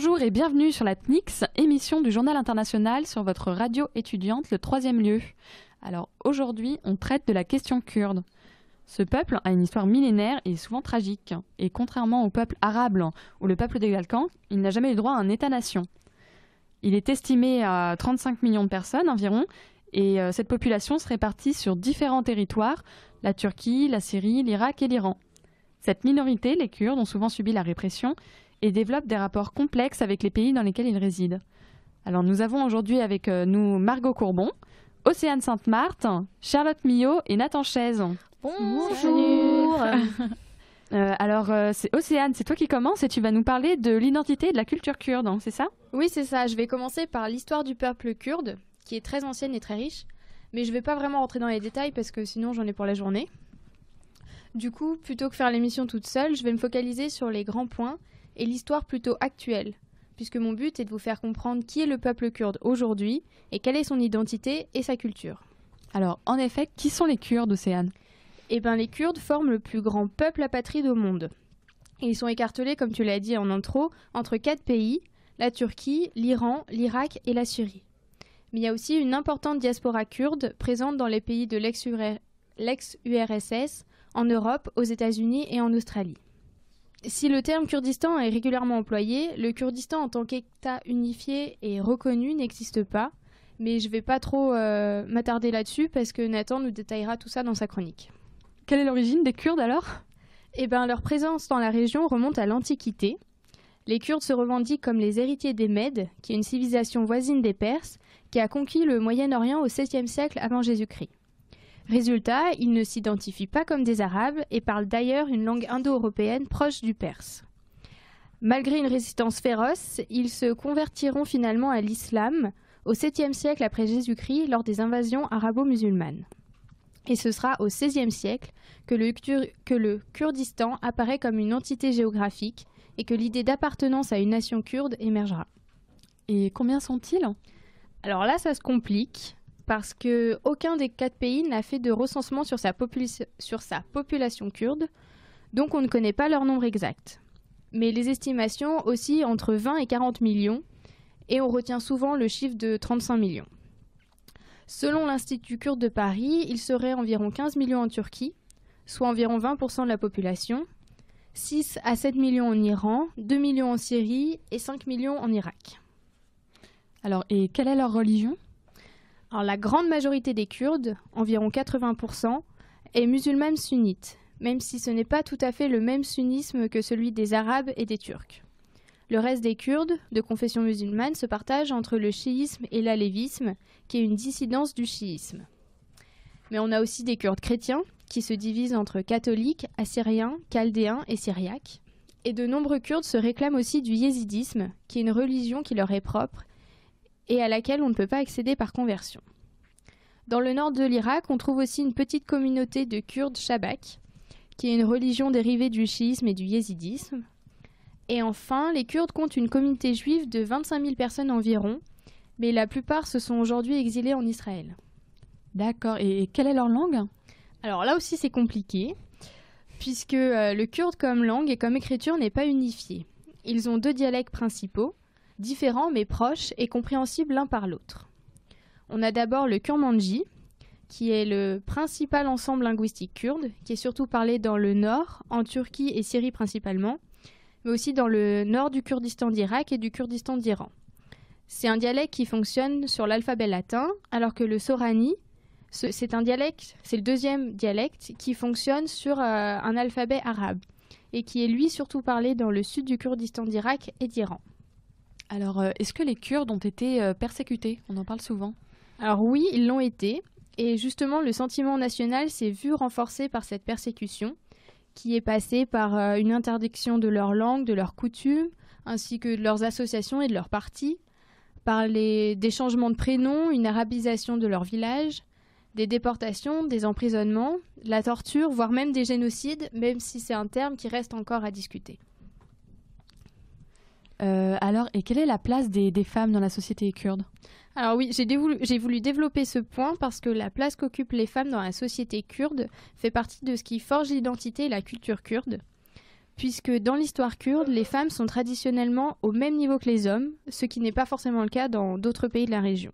Bonjour et bienvenue sur la TNIX, émission du Journal international sur votre radio étudiante, le troisième lieu. Alors aujourd'hui, on traite de la question kurde. Ce peuple a une histoire millénaire et souvent tragique. Et contrairement au peuple arabe ou le peuple des Balkans, il n'a jamais eu droit à un État-nation. Il est estimé à 35 millions de personnes environ, et euh, cette population se répartit sur différents territoires, la Turquie, la Syrie, l'Irak et l'Iran. Cette minorité, les Kurdes, ont souvent subi la répression et développent des rapports complexes avec les pays dans lesquels ils résident. Alors nous avons aujourd'hui avec euh, nous Margot Courbon, Océane Sainte-Marthe, Charlotte Millot et Nathan Chaise. Bonjour. Euh, alors, euh, c'est Océane, c'est toi qui commences et tu vas nous parler de l'identité et de la culture kurde, hein, c'est ça? Oui, c'est ça. Je vais commencer par l'histoire du peuple kurde, qui est très ancienne et très riche. Mais je ne vais pas vraiment rentrer dans les détails parce que sinon j'en ai pour la journée. Du coup, plutôt que faire l'émission toute seule, je vais me focaliser sur les grands points et l'histoire plutôt actuelle, puisque mon but est de vous faire comprendre qui est le peuple kurde aujourd'hui et quelle est son identité et sa culture. Alors, en effet, qui sont les Kurdes, Océane? Eh bien, les Kurdes forment le plus grand peuple apatride au monde. ils sont écartelés, comme tu l'as dit en intro, entre quatre pays la Turquie, l'Iran, l'Irak et la Syrie. Mais il y a aussi une importante diaspora kurde présente dans les pays de l'ex-URSS, en Europe, aux États-Unis et en Australie. Si le terme Kurdistan est régulièrement employé, le Kurdistan en tant qu'État unifié et reconnu n'existe pas, mais je ne vais pas trop euh, m'attarder là-dessus parce que Nathan nous détaillera tout ça dans sa chronique. Quelle est l'origine des Kurdes alors? Eh bien, leur présence dans la région remonte à l'Antiquité. Les Kurdes se revendiquent comme les héritiers des Mèdes, qui est une civilisation voisine des Perses, qui a conquis le Moyen-Orient au 7e siècle avant Jésus-Christ. Résultat, ils ne s'identifient pas comme des Arabes et parlent d'ailleurs une langue indo-européenne proche du perse. Malgré une résistance féroce, ils se convertiront finalement à l'islam au 7e siècle après Jésus-Christ lors des invasions arabo-musulmanes. Et ce sera au XVIe siècle que le, que le Kurdistan apparaît comme une entité géographique et que l'idée d'appartenance à une nation kurde émergera. Et combien sont-ils? Alors là, ça se complique parce que aucun des quatre pays n'a fait de recensement sur sa, population kurde, donc on ne connaît pas leur nombre exact. Mais les estimations oscillent entre 20 et 40 millions, et on retient souvent le chiffre de 35 millions. Selon l'Institut kurde de Paris, il serait environ 15 millions en Turquie, soit environ 20% de la population, 6 à 7 millions en Iran, 2 millions en Syrie et 5 millions en Irak. Alors, et quelle est leur religion? La grande majorité des Kurdes, environ 80%, est musulmane sunnite, même si ce n'est pas tout à fait le même sunnisme que celui des Arabes et des Turcs. Le reste des Kurdes, de confession musulmane, se partage entre le chiisme et l'alévisme, qui est une dissidence du chiisme. Mais on a aussi des Kurdes chrétiens, qui se divisent entre catholiques, assyriens, chaldéens et syriaques. Et de nombreux Kurdes se réclament aussi du yézidisme, qui est une religion qui leur est propre et à laquelle on ne peut pas accéder par conversion. Dans le nord de l'Irak, on trouve aussi une petite communauté de Kurdes Shabak, qui est une religion dérivée du chiisme et du yézidisme. Et enfin, les Kurdes comptent une communauté juive de 25 000 personnes environ, mais la plupart se sont aujourd'hui exilés en Israël. D'accord. Et quelle est leur langue? Alors là aussi, c'est compliqué, puisque euh, le kurde comme langue et comme écriture n'est pas unifié. Ils ont deux dialectes principaux, différents mais proches et compréhensibles l'un par l'autre. On a d'abord le kurmanji, qui est le principal ensemble linguistique kurde, qui est surtout parlé dans le nord, en Turquie et Syrie principalement, mais aussi dans le nord du Kurdistan d'Irak et du Kurdistan d'Iran. C'est un dialecte qui fonctionne sur l'alphabet latin, alors que le sorani, c'est un dialecte, c'est le deuxième dialecte qui fonctionne sur euh, un alphabet arabe et qui est lui surtout parlé dans le sud du Kurdistan d'Irak et d'Iran. Alors, euh, est-ce que les Kurdes ont été euh, persécutés? On en parle souvent. Alors oui, ils l'ont été. Et justement, le sentiment national s'est vu renforcé par cette persécution, qui est passée par euh, une interdiction de leur langue, de leurs coutumes, ainsi que de leurs associations et de leurs partis, par des changements de prénoms, une arabisation de leur village, des déportations, des emprisonnements, la torture, voire même des génocides, même si c'est un terme qui reste encore à discuter. Euh, alors, et quelle est la place des, femmes dans la société kurde? Alors oui, j'ai voulu développer ce point parce que la place qu'occupent les femmes dans la société kurde fait partie de ce qui forge l'identité et la culture kurde. puisque dans l'histoire kurde, les femmes sont traditionnellement au même niveau que les hommes, ce qui n'est pas forcément le cas dans d'autres pays de la région.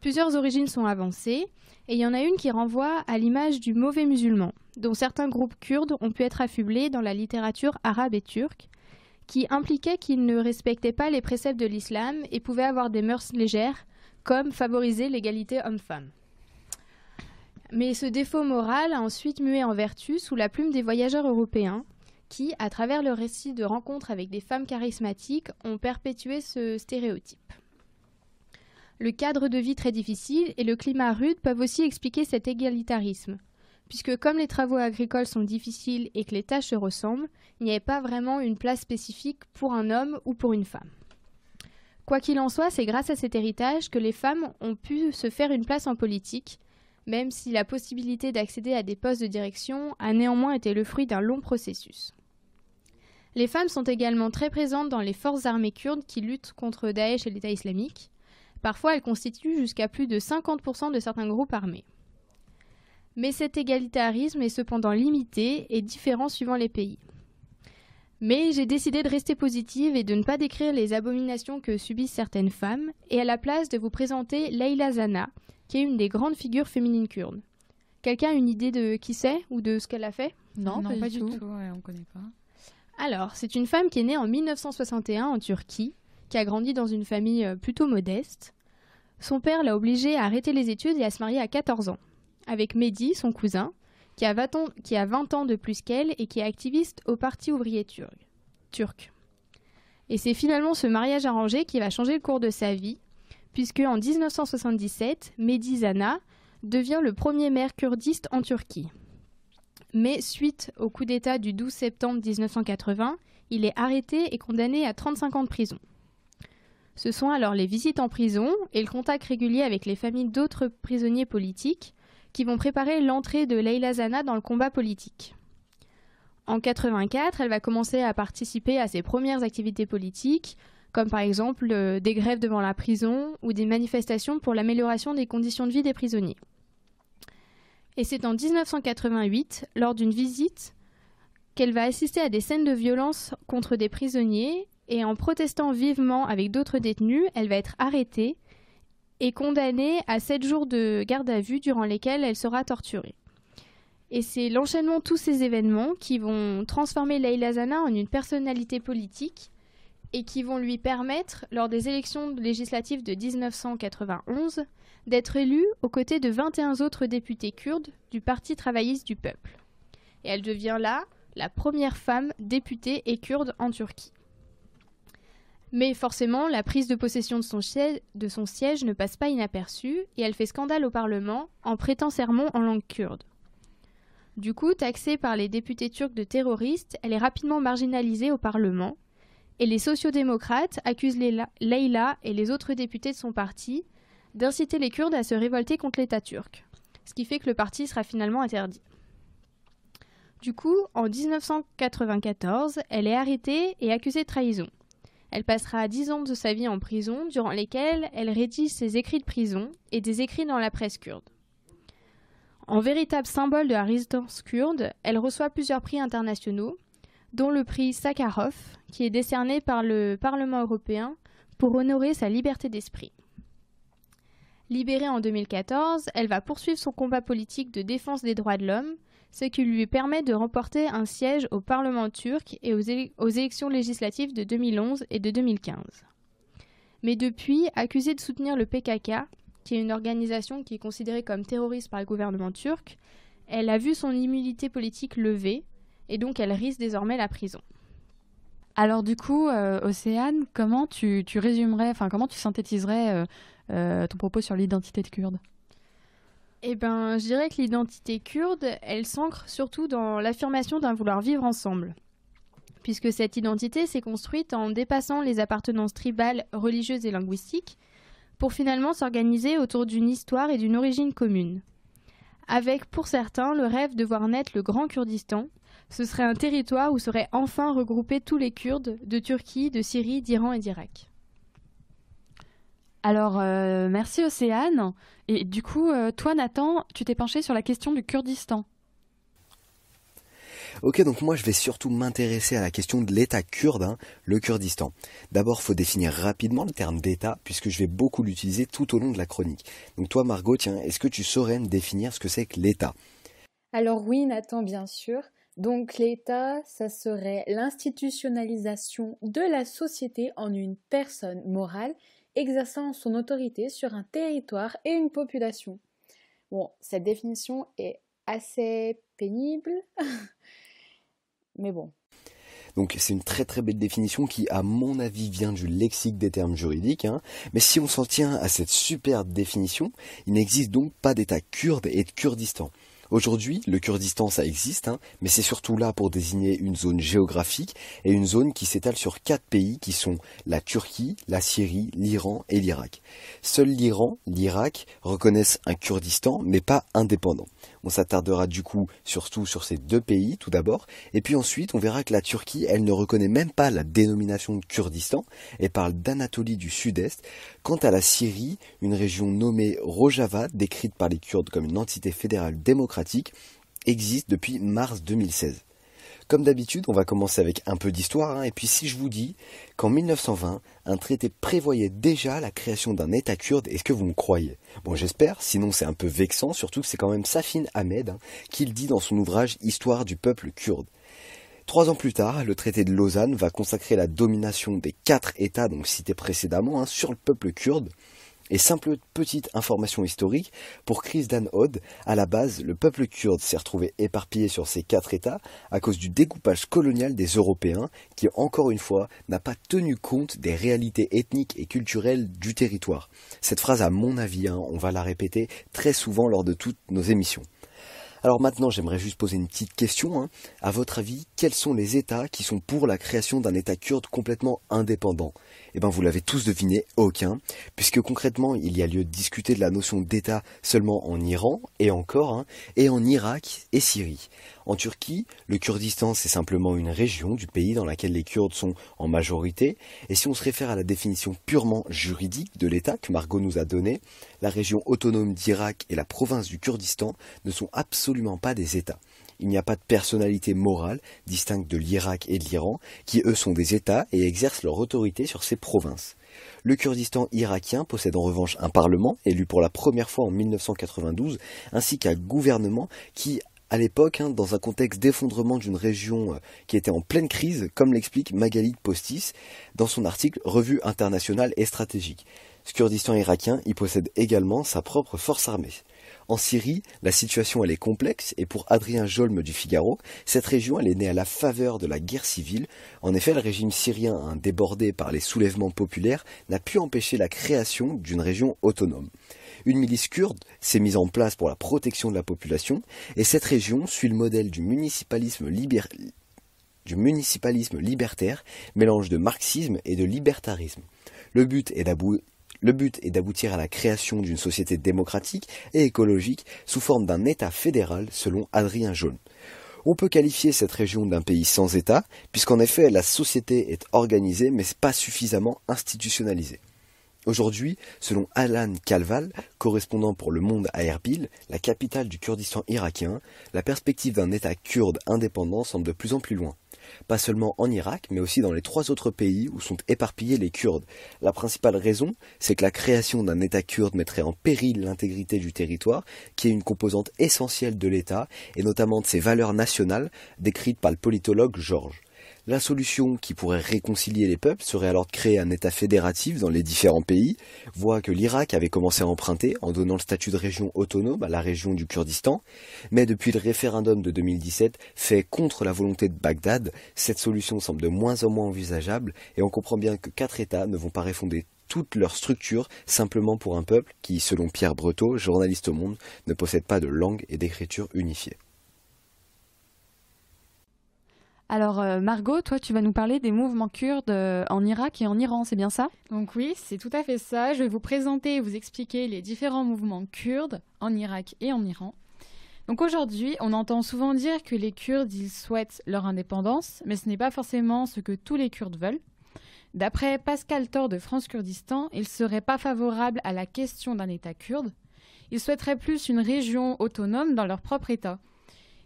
Plusieurs origines sont avancées, et il y en a une qui renvoie à l'image du mauvais musulman, dont certains groupes kurdes ont pu être affublés dans la littérature arabe et turque, qui impliquait qu'ils ne respectaient pas les préceptes de l'islam et pouvaient avoir des mœurs légères, comme favoriser l'égalité homme-femme. Mais ce défaut moral a ensuite mué en vertu sous la plume des voyageurs européens, qui, à travers le récit de rencontres avec des femmes charismatiques, ont perpétué ce stéréotype. Le cadre de vie très difficile et le climat rude peuvent aussi expliquer cet égalitarisme, puisque comme les travaux agricoles sont difficiles et que les tâches se ressemblent, il n'y avait pas vraiment une place spécifique pour un homme ou pour une femme. Quoi qu'il en soit, c'est grâce à cet héritage que les femmes ont pu se faire une place en politique, même si la possibilité d'accéder à des postes de direction a néanmoins été le fruit d'un long processus. Les femmes sont également très présentes dans les forces armées kurdes qui luttent contre Daesh et l'État islamique. Parfois, elles constituent jusqu'à plus de 50% de certains groupes armés. Mais cet égalitarisme est cependant limité et différent suivant les pays. Mais j'ai décidé de rester positive et de ne pas décrire les abominations que subissent certaines femmes, et à la place de vous présenter Leila Zana, qui est une des grandes figures féminines kurdes. Quelqu'un a une idée de qui c'est ou de ce qu'elle a fait? Non, pas, du tout. on connaît pas. Alors, c'est une femme qui est née en 1961 en Turquie, qui a grandi dans une famille euh, plutôt modeste. Son père l'a obligée à arrêter les études et à se marier à 14 ans, avec Mehdi, son cousin, qui a 20 ans, qui a 20 ans de plus qu'elle et qui est activiste au Parti ouvrier turc. Et c'est finalement ce mariage arrangé qui va changer le cours de sa vie, puisque en 1977, Mehdi Zana devient le premier maire kurdiste en Turquie. Mais suite au coup d'État du 12 septembre 1980, il est arrêté et condamné à 35 ans de prison. Ce sont alors les visites en prison et le contact régulier avec les familles d'autres prisonniers politiques qui vont préparer l'entrée de Leila Zana dans le combat politique. En 1984, elle va commencer à participer à ses premières activités politiques, comme par exemple euh, des grèves devant la prison ou des manifestations pour l'amélioration des conditions de vie des prisonniers. Et c'est en 1988, lors d'une visite, qu'elle va assister à des scènes de violence contre des prisonniers et en protestant vivement avec d'autres détenus, elle va être arrêtée et condamnée à 7 jours de garde à vue durant lesquels elle sera torturée. Et c'est l'enchaînement de tous ces événements qui vont transformer Leila Zana en une personnalité politique et qui vont lui permettre, lors des élections législatives de 1991, d'être élue aux côtés de 21 autres députés kurdes du Parti travailliste du peuple. Et elle devient là la première femme députée et kurde en Turquie. Mais forcément, la prise de possession de son, siège, ne passe pas inaperçue et elle fait scandale au Parlement en prêtant serment en langue kurde. Du coup, taxée par les députés turcs de terroristes, elle est rapidement marginalisée au Parlement et les sociodémocrates accusent Leila et les autres députés de son parti d'inciter les Kurdes à se révolter contre l'État turc, ce qui fait que le parti sera finalement interdit. Du coup, en 1994, elle est arrêtée et accusée de trahison. Elle passera dix ans de sa vie en prison, durant lesquels elle rédige ses écrits de prison et des écrits dans la presse kurde. En véritable symbole de la résistance kurde, elle reçoit plusieurs prix internationaux, dont le prix Sakharov, qui est décerné par le Parlement européen pour honorer sa liberté d'esprit. Libérée en 2014, elle va poursuivre son combat politique de défense des droits de l'homme, ce qui lui permet de remporter un siège au Parlement turc et aux, élections législatives de 2011 et de 2015. Mais depuis, accusée de soutenir le PKK, qui est une organisation qui est considérée comme terroriste par le gouvernement turc, elle a vu son immunité politique levée, et donc elle risque désormais la prison. Alors du coup, euh, Océane, comment tu, résumerais, enfin comment tu synthétiserais euh, euh, ton propos sur l'identité de kurde? Eh ben, je dirais que l'identité kurde, elle s'ancre surtout dans l'affirmation d'un vouloir vivre ensemble. Puisque cette identité s'est construite en dépassant les appartenances tribales, religieuses et linguistiques, pour finalement s'organiser autour d'une histoire et d'une origine commune. Avec, pour certains, le rêve de voir naître le Grand Kurdistan, ce serait un territoire où seraient enfin regroupés tous les Kurdes de Turquie, de Syrie, d'Iran et d'Irak. Alors, euh, merci Océane. Et du coup, euh, toi, Nathan, tu t'es penché sur la question du Kurdistan. Ok, donc moi je vais surtout m'intéresser à la question de l'État kurde, hein, le Kurdistan. D'abord, faut définir rapidement le terme d'État, puisque je vais beaucoup l'utiliser tout au long de la chronique. Donc toi, Margot, tiens, est-ce que tu saurais me définir ce que c'est que l'État? Alors oui, Nathan, bien sûr. Donc l'État, ça serait l'institutionnalisation de la société en une personne morale exerçant son autorité sur un territoire et une population. Bon, cette définition est assez pénible, mais bon. Donc c'est une très très belle définition qui, à mon avis, vient du lexique des termes juridiques. Hein. Mais si on s'en tient à cette superbe définition, il n'existe donc pas d'État kurde et de Kurdistan. Aujourd'hui, le Kurdistan, ça existe, hein, mais c'est surtout là pour désigner une zone géographique et une zone qui s'étale sur quatre pays qui sont la Turquie, la Syrie, l'Iran et l'Irak. Seuls l'Iran, l'Irak reconnaissent un Kurdistan, mais pas indépendant. On s'attardera du coup surtout sur ces deux pays tout d'abord, et puis ensuite on verra que la Turquie, elle ne reconnaît même pas la dénomination de Kurdistan, et parle d'Anatolie du Sud-Est. Quant à la Syrie, une région nommée Rojava, décrite par les Kurdes comme une entité fédérale démocratique, existe depuis mars 2016. Comme d'habitude, on va commencer avec un peu d'histoire, hein, et puis si je vous dis qu'en 1920, un traité prévoyait déjà la création d'un État kurde, est-ce que vous me croyez? Bon, j'espère, sinon c'est un peu vexant, surtout que c'est quand même Safin Ahmed hein, qui le dit dans son ouvrage Histoire du peuple kurde. Trois ans plus tard, le traité de Lausanne va consacrer la domination des quatre États donc cités précédemment hein, sur le peuple kurde, et simple petite information historique, pour Chris Dan Hod, à la base, le peuple kurde s'est retrouvé éparpillé sur ces quatre États à cause du découpage colonial des Européens, qui encore une fois n'a pas tenu compte des réalités ethniques et culturelles du territoire. Cette phrase, à mon avis, hein, on va la répéter très souvent lors de toutes nos émissions. Alors maintenant, j'aimerais juste poser une petite question. Hein. À votre avis, quels sont les États qui sont pour la création d'un État kurde complètement indépendant? Eh bien, vous l'avez tous deviné, aucun, puisque concrètement, il y a lieu de discuter de la notion d'État seulement en Iran, et encore, hein, et en Irak et Syrie. En Turquie, le Kurdistan, c'est simplement une région du pays dans laquelle les Kurdes sont en majorité, et si on se réfère à la définition purement juridique de l'État que Margot nous a donnée, la région autonome d'Irak et la province du Kurdistan ne sont absolument pas des États. Il n'y a pas de personnalité morale distincte de l'Irak et de l'Iran, qui eux sont des États et exercent leur autorité sur ces provinces. Le Kurdistan irakien possède en revanche un parlement, élu pour la première fois en 1992, ainsi qu'un gouvernement qui à l'époque, hein, dans un contexte d'effondrement d'une région euh, qui était en pleine crise, comme l'explique Magali Postis dans son article Revue internationale et stratégique. Ce Kurdistan irakien y possède également sa propre force armée. En Syrie, la situation elle est complexe et pour Adrien Jolme du Figaro, cette région elle est née à la faveur de la guerre civile. En effet, le régime syrien, hein, débordé par les soulèvements populaires, n'a pu empêcher la création d'une région autonome. Une milice kurde s'est mise en place pour la protection de la population et cette région suit le modèle du municipalisme, du municipalisme libertaire, mélange de marxisme et de libertarisme. Le but est d'aboutir à la création d'une société démocratique et écologique sous forme d'un État fédéral selon Adrien Jaune. On peut qualifier cette région d'un pays sans État, puisqu'en effet la société est organisée mais pas suffisamment institutionnalisée. Aujourd'hui, selon Alan Kalval, correspondant pour Le Monde à Erbil, la capitale du Kurdistan irakien, la perspective d'un État kurde indépendant semble de plus en plus loin. Pas seulement en Irak, mais aussi dans les trois autres pays où sont éparpillés les Kurdes. La principale raison, c'est que la création d'un État kurde mettrait en péril l'intégrité du territoire, qui est une composante essentielle de l'État, et notamment de ses valeurs nationales, décrites par le politologue Georges. La solution qui pourrait réconcilier les peuples serait alors de créer un État fédératif dans les différents pays, voie que l'Irak avait commencé à emprunter en donnant le statut de région autonome à la région du Kurdistan, mais depuis le référendum de 2017 fait contre la volonté de Bagdad, cette solution semble de moins en moins envisageable et on comprend bien que quatre États ne vont pas refonder toute leur structure simplement pour un peuple qui, selon Pierre Breteau, journaliste au Monde, ne possède pas de langue et d'écriture unifiée. Alors euh, Margot, toi tu vas nous parler des mouvements kurdes euh, en Irak et en Iran, c'est bien ça? Donc oui, c'est tout à fait ça. Je vais vous présenter et vous expliquer les différents mouvements kurdes en Irak et en Iran. Donc aujourd'hui, on entend souvent dire que les Kurdes, ils souhaitent leur indépendance, mais ce n'est pas forcément ce que tous les Kurdes veulent. D'après Pascal Thor de France Kurdistan, il ne serait pas favorable à la question d'un État kurde. Ils souhaiteraient plus une région autonome dans leur propre État.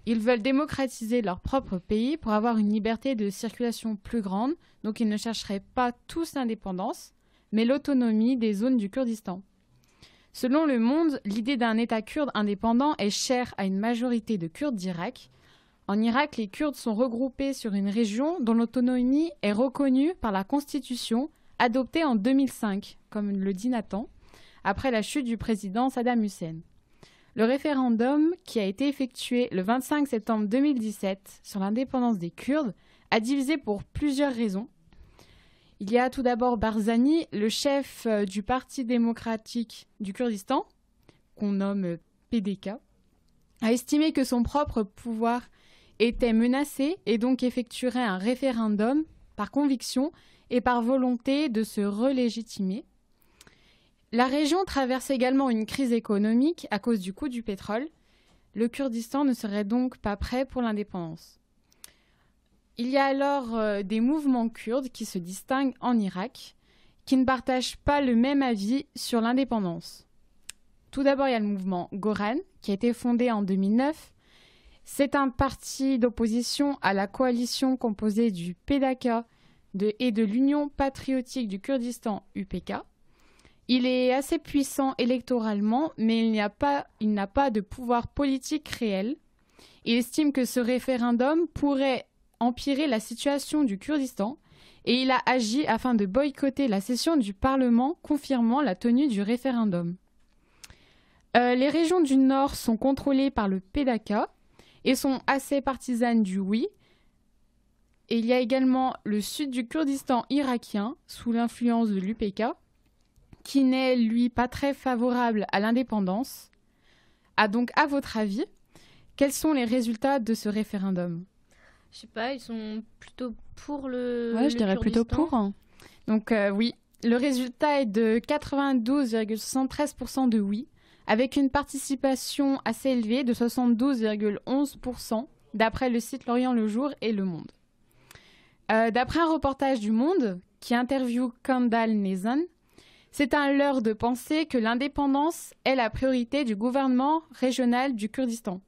Ils veulent démocratiser leur propre pays pour avoir une liberté de circulation plus grande, donc ils ne chercheraient pas tous l'indépendance, mais l'autonomie des zones du Kurdistan. Selon Le Monde, l'idée d'un État kurde indépendant est chère à une majorité de Kurdes d'Irak. En Irak, les Kurdes sont regroupés sur une région dont l'autonomie est reconnue par la Constitution adoptée en 2005, comme le dit Nathan, après la chute du président Saddam Hussein. Le référendum, qui a été effectué le 25 septembre 2017 sur l'indépendance des Kurdes, a divisé pour plusieurs raisons. Il y a tout d'abord Barzani, le chef euh, du Parti démocratique du Kurdistan, qu'on nomme euh, PDK, a estimé que son propre pouvoir était menacé et donc effectuerait un référendum par conviction et par volonté de se relégitimer. La région traverse également une crise économique à cause du coût du pétrole. Le Kurdistan ne serait donc pas prêt pour l'indépendance. Il y a alors euh, des mouvements kurdes qui se distinguent en Irak, qui ne partagent pas le même avis sur l'indépendance. Tout d'abord, il y a le mouvement Goran, qui a été fondé en 2009. C'est un parti d'opposition à la coalition composée du PDK et de l'Union patriotique du Kurdistan UPK. Il est assez puissant électoralement, mais il n'a pas, de pouvoir politique réel. Il estime que ce référendum pourrait empirer la situation du Kurdistan et il a agi afin de boycotter la session du Parlement confirmant la tenue du référendum. Euh, les régions du Nord sont contrôlées par le PDK et sont assez partisanes du oui. Il y a également le sud du Kurdistan irakien, sous l'influence de l'UPK, qui n'est, lui, pas très favorable à l'indépendance. Ah, donc, à votre avis, quels sont les résultats de ce référendum? Je sais pas, ils sont plutôt pour le. Ouais, je dirais plutôt pour. Donc euh, oui, le résultat est de 92,73% de oui, avec une participation assez élevée de 72,11% d'après le site Lorient Le Jour et Le Monde. Euh, d'après un reportage du Monde qui interviewe Kandal Nezan, c'est un leurre de penser que l'indépendance est la priorité du gouvernement régional du Kurdistan.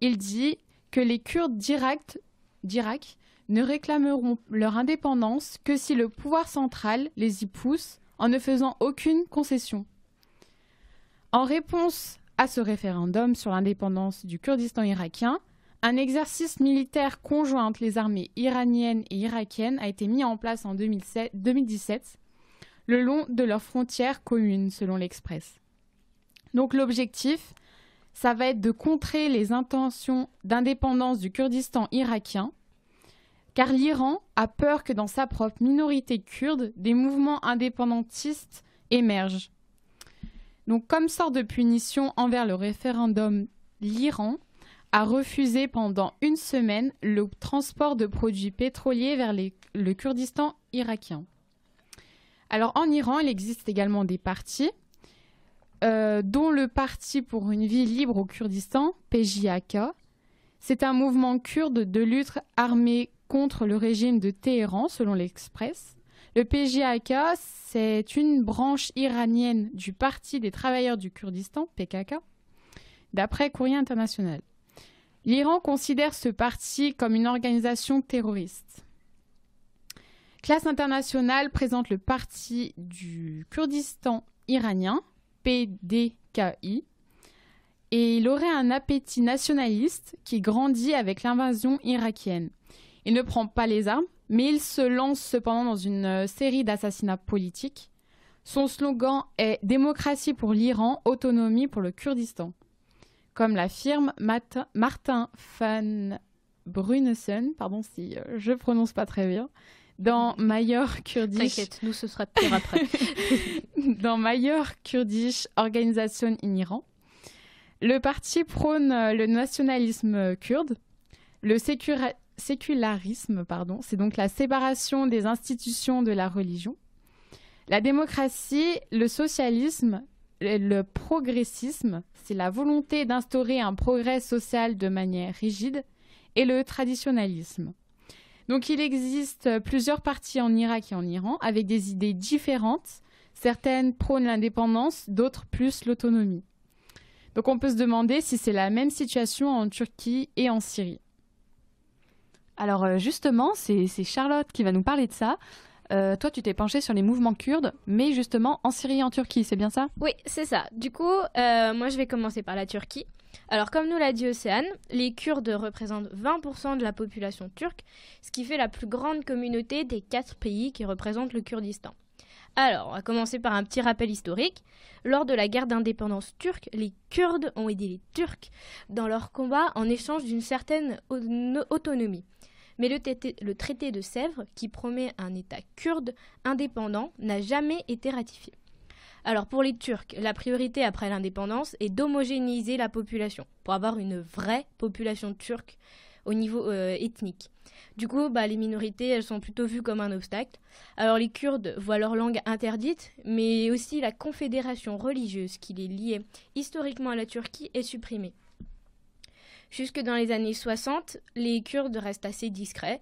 Il dit que les Kurdes d'Irak ne réclameront leur indépendance que si le pouvoir central les y pousse en ne faisant aucune concession. En réponse à ce référendum sur l'indépendance du Kurdistan irakien, un exercice militaire conjoint entre les armées iraniennes et irakiennes a été mis en place en 2017 le long de leurs frontières communes, selon l'Express. Donc l'objectif, ça va être de contrer les intentions d'indépendance du Kurdistan irakien, car l'Iran a peur que dans sa propre minorité kurde, des mouvements indépendantistes émergent. Donc, comme sorte de punition envers le référendum, l'Iran a refusé pendant une semaine le transport de produits pétroliers vers le Kurdistan irakien. Alors en Iran, il existe également des partis, euh, dont le Parti pour une vie libre au Kurdistan, PJAK. C'est un mouvement kurde de lutte armée contre le régime de Téhéran, selon l'Express. Le PJAK, c'est une branche iranienne du Parti des travailleurs du Kurdistan, PKK, d'après Courrier international. L'Iran considère ce parti comme une organisation terroriste. Classe internationale présente le Parti du Kurdistan iranien, PDKI, et il aurait un appétit nationaliste qui grandit avec l'invasion irakienne. Il ne prend pas les armes, mais il se lance cependant dans une euh, série d'assassinats politiques. Son slogan est Démocratie pour l'Iran, autonomie pour le Kurdistan. Comme l'affirme Martin van Brunesen, pardon si euh, je prononce pas très bien, dans Mayor Kurdish. T'inquiète, nous ce sera pire après. dans Mayor Kurdish Organization in Iran. Le parti prône euh, le nationalisme kurde, le sécularisme, pardon, c'est donc la séparation des institutions de la religion, la démocratie, le socialisme, le progressisme, c'est la volonté d'instaurer un progrès social de manière rigide, et le traditionnalisme. Donc il existe plusieurs partis en Irak et en Iran avec des idées différentes. Certaines prônent l'indépendance, d'autres plus l'autonomie. Donc on peut se demander si c'est la même situation en Turquie et en Syrie. Alors euh, justement, c'est Charlotte qui va nous parler de ça. Euh, toi, tu t'es penchée sur les mouvements kurdes, mais justement en Syrie et en Turquie, c'est bien ça? Oui, c'est ça. Du coup, euh, moi je vais commencer par la Turquie. Alors, comme nous l'a dit Océane, les Kurdes représentent 20% de la population turque, ce qui fait la plus grande communauté des quatre pays qui représentent le Kurdistan. Alors, on va commencer par un petit rappel historique. Lors de la guerre d'indépendance turque, les Kurdes ont aidé les Turcs dans leur combat en échange d'une certaine autonomie. Mais le le traité de Sèvres, qui promet un État kurde indépendant, n'a jamais été ratifié. Alors pour les Turcs, la priorité après l'indépendance est d'homogénéiser la population pour avoir une vraie population turque au niveau euh, ethnique. Du coup, bah, les minorités, elles sont plutôt vues comme un obstacle. Alors les Kurdes voient leur langue interdite, mais aussi la confédération religieuse qui les liait historiquement à la Turquie est supprimée. Jusque dans les années 60, les Kurdes restent assez discrets.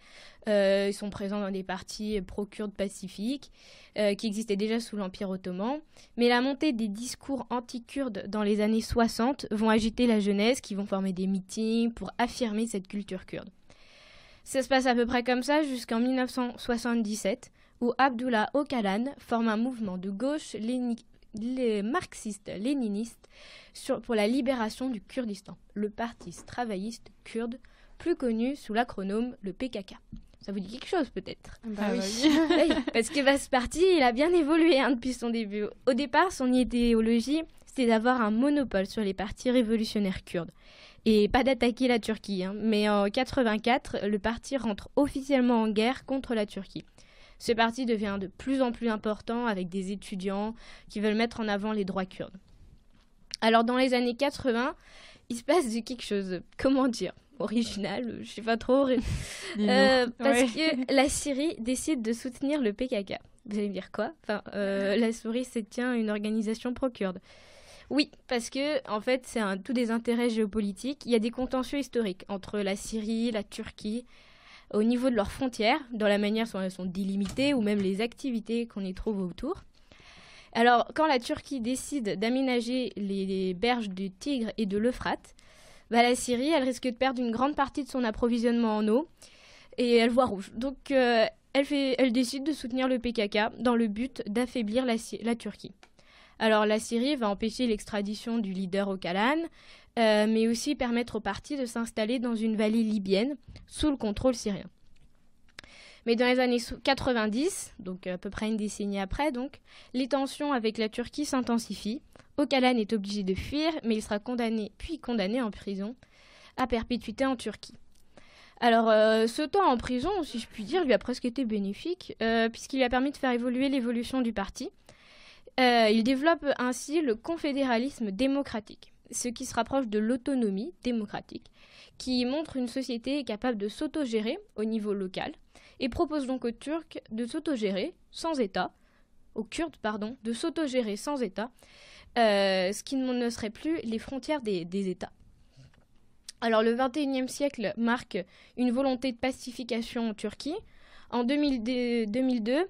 Euh, ils sont présents dans des partis pro-kurdes pacifiques euh, qui existaient déjà sous l'Empire ottoman. Mais la montée des discours anti-kurdes dans les années 60 vont agiter la jeunesse qui vont former des meetings pour affirmer cette culture kurde. Ça se passe à peu près comme ça jusqu'en 1977 où Abdullah Öcalan forme un mouvement de gauche les marxistes-léninistes pour la libération du Kurdistan, le Parti travailliste kurde, plus connu sous l'acronome le PKK. Ça vous dit quelque chose peut-être? Bah ah oui. Parce que bah, ce parti, il a bien évolué hein, depuis son début. Au départ, son idéologie, c'était d'avoir un monopole sur les partis révolutionnaires kurdes. Et pas d'attaquer la Turquie. Hein. Mais en 84, le parti rentre officiellement en guerre contre la Turquie. Ce parti devient de plus en plus important avec des étudiants qui veulent mettre en avant les droits kurdes. Alors dans les années 80, il se passe quelque chose, comment dire, original, je sais pas trop, euh, parce que la Syrie décide de soutenir le PKK. Vous allez me dire quoi? Enfin, euh, la Syrie se tient une organisation pro-kurde. Oui, parce que en fait, c'est un, tout des intérêts géopolitiques. Il y a des contentieux historiques entre la Syrie, la Turquie, au niveau de leurs frontières, dans la manière dont elles sont délimitées ou même les activités qu'on y trouve autour. Alors, quand la Turquie décide d'aménager les, berges du Tigre et de l'Euphrate, bah, la Syrie, elle risque de perdre une grande partie de son approvisionnement en eau et elle voit rouge. Donc, euh, elle, décide de soutenir le PKK dans le but d'affaiblir la, Turquie. Alors, la Syrie va empêcher l'extradition du leader Ocalan, euh, mais aussi permettre au parti de s'installer dans une vallée libyenne sous le contrôle syrien. Mais dans les années 90, donc à peu près une décennie après, donc, les tensions avec la Turquie s'intensifient. Ocalan est obligé de fuir, mais il sera condamné, puis condamné en prison à perpétuité en Turquie. Alors, euh, ce temps en prison, si je puis dire, lui a presque été bénéfique, euh, puisqu'il lui a permis de faire évoluer l'évolution du parti. Il développe ainsi le confédéralisme démocratique ce qui se rapproche de l'autonomie démocratique, qui montre une société capable de s'autogérer au niveau local, et propose donc aux Turcs de s'autogérer sans État, aux Kurdes, pardon, de s'autogérer sans État, euh, ce qui ne serait plus les frontières des, des États. Alors le XXIe siècle marque une volonté de pacification en Turquie. En 2002, euh,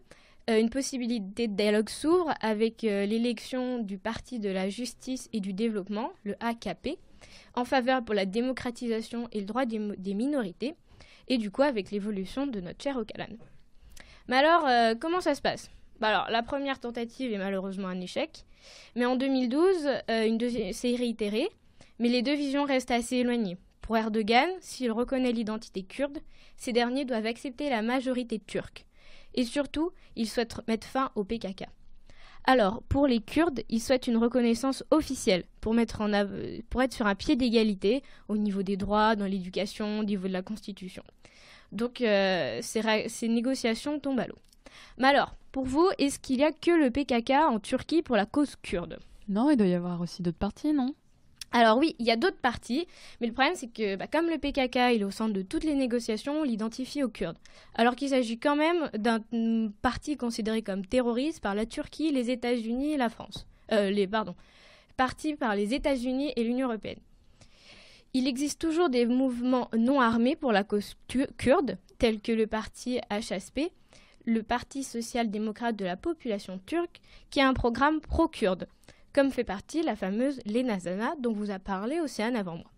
une possibilité de dialogue s'ouvre avec euh, l'élection du Parti de la justice et du développement, le AKP, en faveur pour la démocratisation et le droit des, minorités, et du coup avec l'évolution de notre cher Ocalan. Mais alors, euh, comment ça se passe? Bah alors, la première tentative est malheureusement un échec, mais en 2012, une deuxième s'est réitérée, mais les deux visions restent assez éloignées. Pour Erdogan, s'il reconnaît l'identité kurde, ces derniers doivent accepter la majorité turque. Et surtout, ils souhaitent mettre fin au PKK. Alors, pour les Kurdes, ils souhaitent une reconnaissance officielle pour, être sur un pied d'égalité au niveau des droits, dans l'éducation, au niveau de la Constitution. Donc, euh, ces, ces négociations tombent à l'eau. Mais alors, pour vous, est-ce qu'il y a que le PKK en Turquie pour la cause kurde? Non, il doit y avoir aussi d'autres partis, non? Alors oui, il y a d'autres partis, mais le problème c'est que bah, comme le PKK est au centre de toutes les négociations, on l'identifie aux Kurdes. Alors qu'il s'agit quand même d'un parti considéré comme terroriste par la Turquie, les États-Unis et la France. Euh, les, parti par les États-Unis et l'Union européenne. Il existe toujours des mouvements non armés pour la cause kurde, tels que le parti HSP, le Parti social-démocrate de la population turque, qui a un programme pro-kurde comme fait partie la fameuse Lena Zana dont vous a parlé Océane avant moi.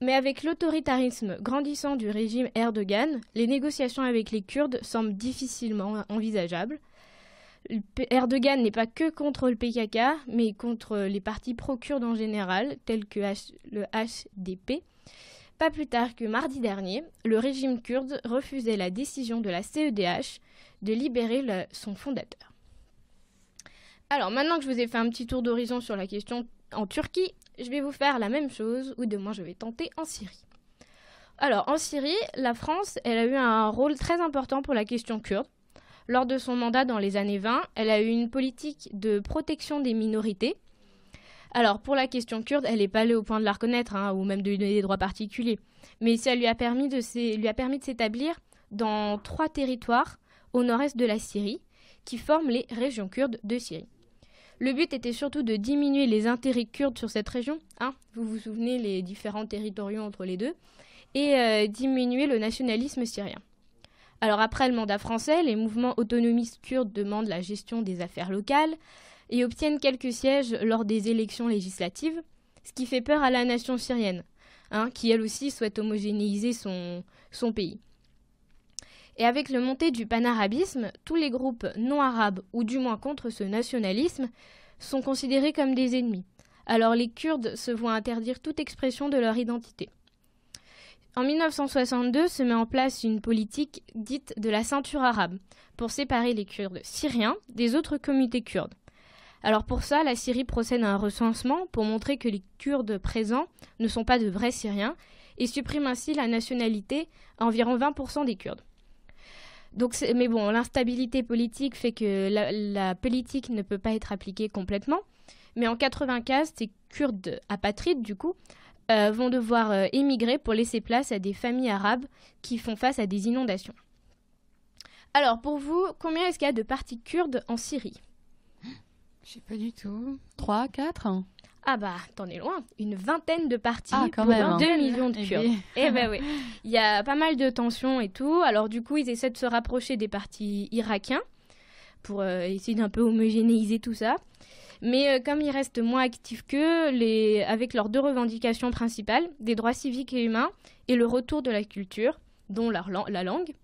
Mais avec l'autoritarisme grandissant du régime Erdogan, les négociations avec les Kurdes semblent difficilement envisageables. Erdogan n'est pas que contre le PKK, mais contre les partis pro-kurdes en général, tels que le HDP. Pas plus tard que mardi dernier, le régime kurde refusait la décision de la CEDH de libérer son fondateur. Alors maintenant que je vous ai fait un petit tour d'horizon sur la question en Turquie, je vais vous faire la même chose, ou de moins je vais tenter en Syrie. Alors en Syrie, la France, elle a eu un rôle très important pour la question kurde. Lors de son mandat dans les années 20, elle a eu une politique de protection des minorités. Alors pour la question kurde, elle n'est pas allée au point de la reconnaître, hein, ou même de lui donner des droits particuliers. Mais ça lui a permis de s'établir dans trois territoires au nord-est de la Syrie, qui forment les régions kurdes de Syrie. Le but était surtout de diminuer les intérêts kurdes sur cette région, hein, vous vous souvenez les différents territoriaux entre les deux, et euh, diminuer le nationalisme syrien. Alors après le mandat français, les mouvements autonomistes kurdes demandent la gestion des affaires locales et obtiennent quelques sièges lors des élections législatives, ce qui fait peur à la nation syrienne, hein, qui elle aussi souhaite homogénéiser son, son pays. Et avec le montée du panarabisme, tous les groupes non arabes, ou du moins contre ce nationalisme, sont considérés comme des ennemis. Alors les Kurdes se voient interdire toute expression de leur identité. En 1962 se met en place une politique dite de la ceinture arabe, pour séparer les Kurdes syriens des autres communautés kurdes. Alors pour ça, la Syrie procède à un recensement pour montrer que les Kurdes présents ne sont pas de vrais Syriens et supprime ainsi la nationalité à environ 20% des Kurdes. Donc, mais bon, l'instabilité politique fait que la, politique ne peut pas être appliquée complètement. Mais en 95, ces Kurdes apatrides, du coup, euh, vont devoir euh, émigrer pour laisser place à des familles arabes qui font face à des inondations. Alors, pour vous, combien est-ce qu'il y a de partis kurdes en Syrie? Je sais pas du tout. 3, 4 ah bah, t'en es loin. Une vingtaine de parties ah, pour 2 hein. millions de eh Kurdes. Eh ben oui. Il y a pas mal de tensions et tout. Alors du coup, ils essaient de se rapprocher des partis irakiens pour euh, essayer d'un peu homogénéiser tout ça. Mais euh, comme ils restent moins actifs qu'eux, les... avec leurs deux revendications principales, des droits civiques et humains et le retour de la culture, dont la, la langue.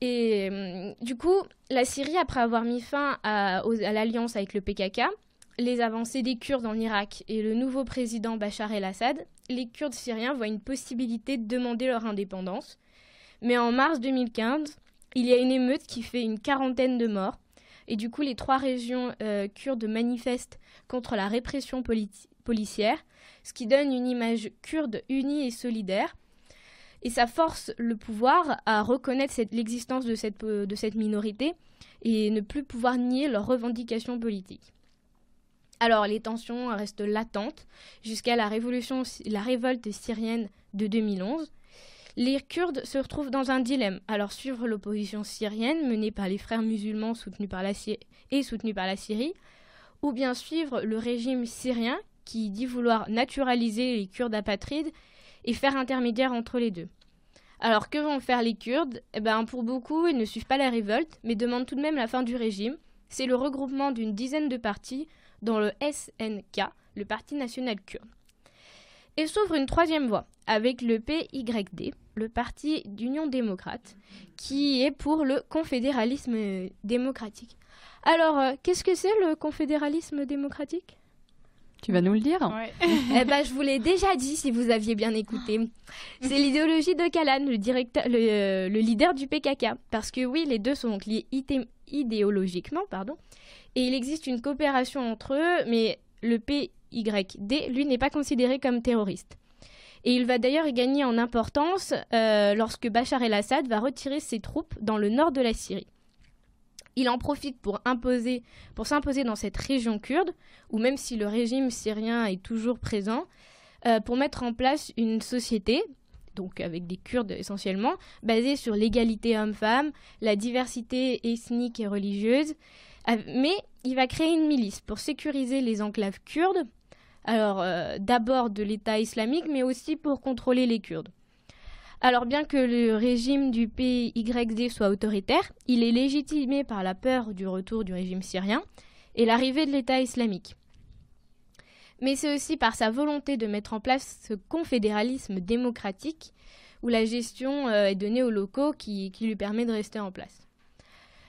Et euh, du coup, la Syrie, après avoir mis fin à, l'alliance avec le PKK, les avancées des Kurdes en Irak et le nouveau président Bachar el-Assad, les Kurdes syriens voient une possibilité de demander leur indépendance. Mais en mars 2015, il y a une émeute qui fait une quarantaine de morts. Et du coup, les trois régions euh, kurdes manifestent contre la répression policière, ce qui donne une image kurde unie et solidaire. Et ça force le pouvoir à reconnaître l'existence de cette, de cette minorité et ne plus pouvoir nier leurs revendications politiques. Alors les tensions restent latentes jusqu'à la, révolution, la révolte syrienne de 2011. Les Kurdes se retrouvent dans un dilemme. Alors suivre l'opposition syrienne menée par les frères musulmans et soutenus par la Syrie, ou bien suivre le régime syrien qui dit vouloir naturaliser les Kurdes apatrides et faire intermédiaire entre les deux. Alors que vont faire les Kurdes? Eh ben, Pour beaucoup, ils ne suivent pas la révolte, mais demandent tout de même la fin du régime. C'est le regroupement d'une dizaine de partis dans le SNK, le Parti national kurde. Et s'ouvre une troisième voie avec le PYD, le Parti d'Union démocrate, qui est pour le confédéralisme démocratique. Alors, euh, qu'est-ce que c'est le confédéralisme démocratique? Tu vas nous le dire Eh ben, je vous l'ai déjà dit si vous aviez bien écouté. C'est l'idéologie de Kalan, le, directeur, le, le, leader du PKK. Parce que oui, les deux sont liés idéologiquement, pardon, et il existe une coopération entre eux, mais le PYD, lui, n'est pas considéré comme terroriste. Et il va d'ailleurs gagner en importance euh, lorsque Bachar el-Assad va retirer ses troupes dans le nord de la Syrie. Il en profite pour imposer, pour s'imposer dans cette région kurde, où même si le régime syrien est toujours présent, euh, pour mettre en place une société, donc avec des Kurdes essentiellement, basée sur l'égalité homme-femme, la diversité ethnique et religieuse, mais il va créer une milice pour sécuriser les enclaves kurdes, alors euh, d'abord de l'État islamique, mais aussi pour contrôler les Kurdes. Alors bien que le régime du PYD soit autoritaire, il est légitimé par la peur du retour du régime syrien, et l'arrivée de l'État islamique. Mais c'est aussi par sa volonté de mettre en place ce confédéralisme démocratique où la gestion euh, est donnée aux locaux qui, lui permet de rester en place.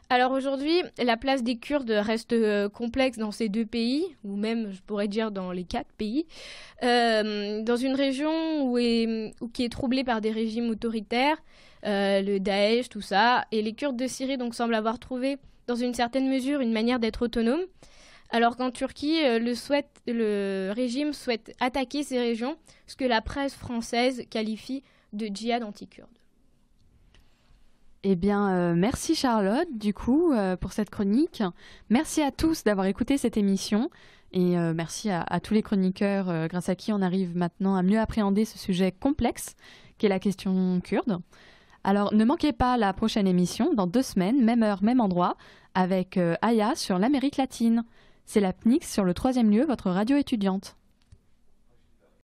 Alors aujourd'hui, la place des Kurdes reste euh, complexe dans ces deux pays, ou même je pourrais dire dans les quatre pays, euh, dans une région qui est troublée par des régimes autoritaires, le Daesh, tout ça, et les Kurdes de Syrie donc semblent avoir trouvé dans une certaine mesure une manière d'être autonome, alors qu'en Turquie, le, le régime souhaite attaquer ces régions, ce que la presse française qualifie de djihad anti-kurde. Eh bien, euh, merci Charlotte, du coup, euh, pour cette chronique. Merci à tous d'avoir écouté cette émission. Et euh, merci à, tous les chroniqueurs, grâce à qui on arrive maintenant à mieux appréhender ce sujet complexe qu'est la question kurde. Alors, ne manquez pas la prochaine émission, dans deux semaines, même heure, même endroit, avec Aya sur l'Amérique latine. C'est la PNIX sur le troisième lieu, votre radio étudiante.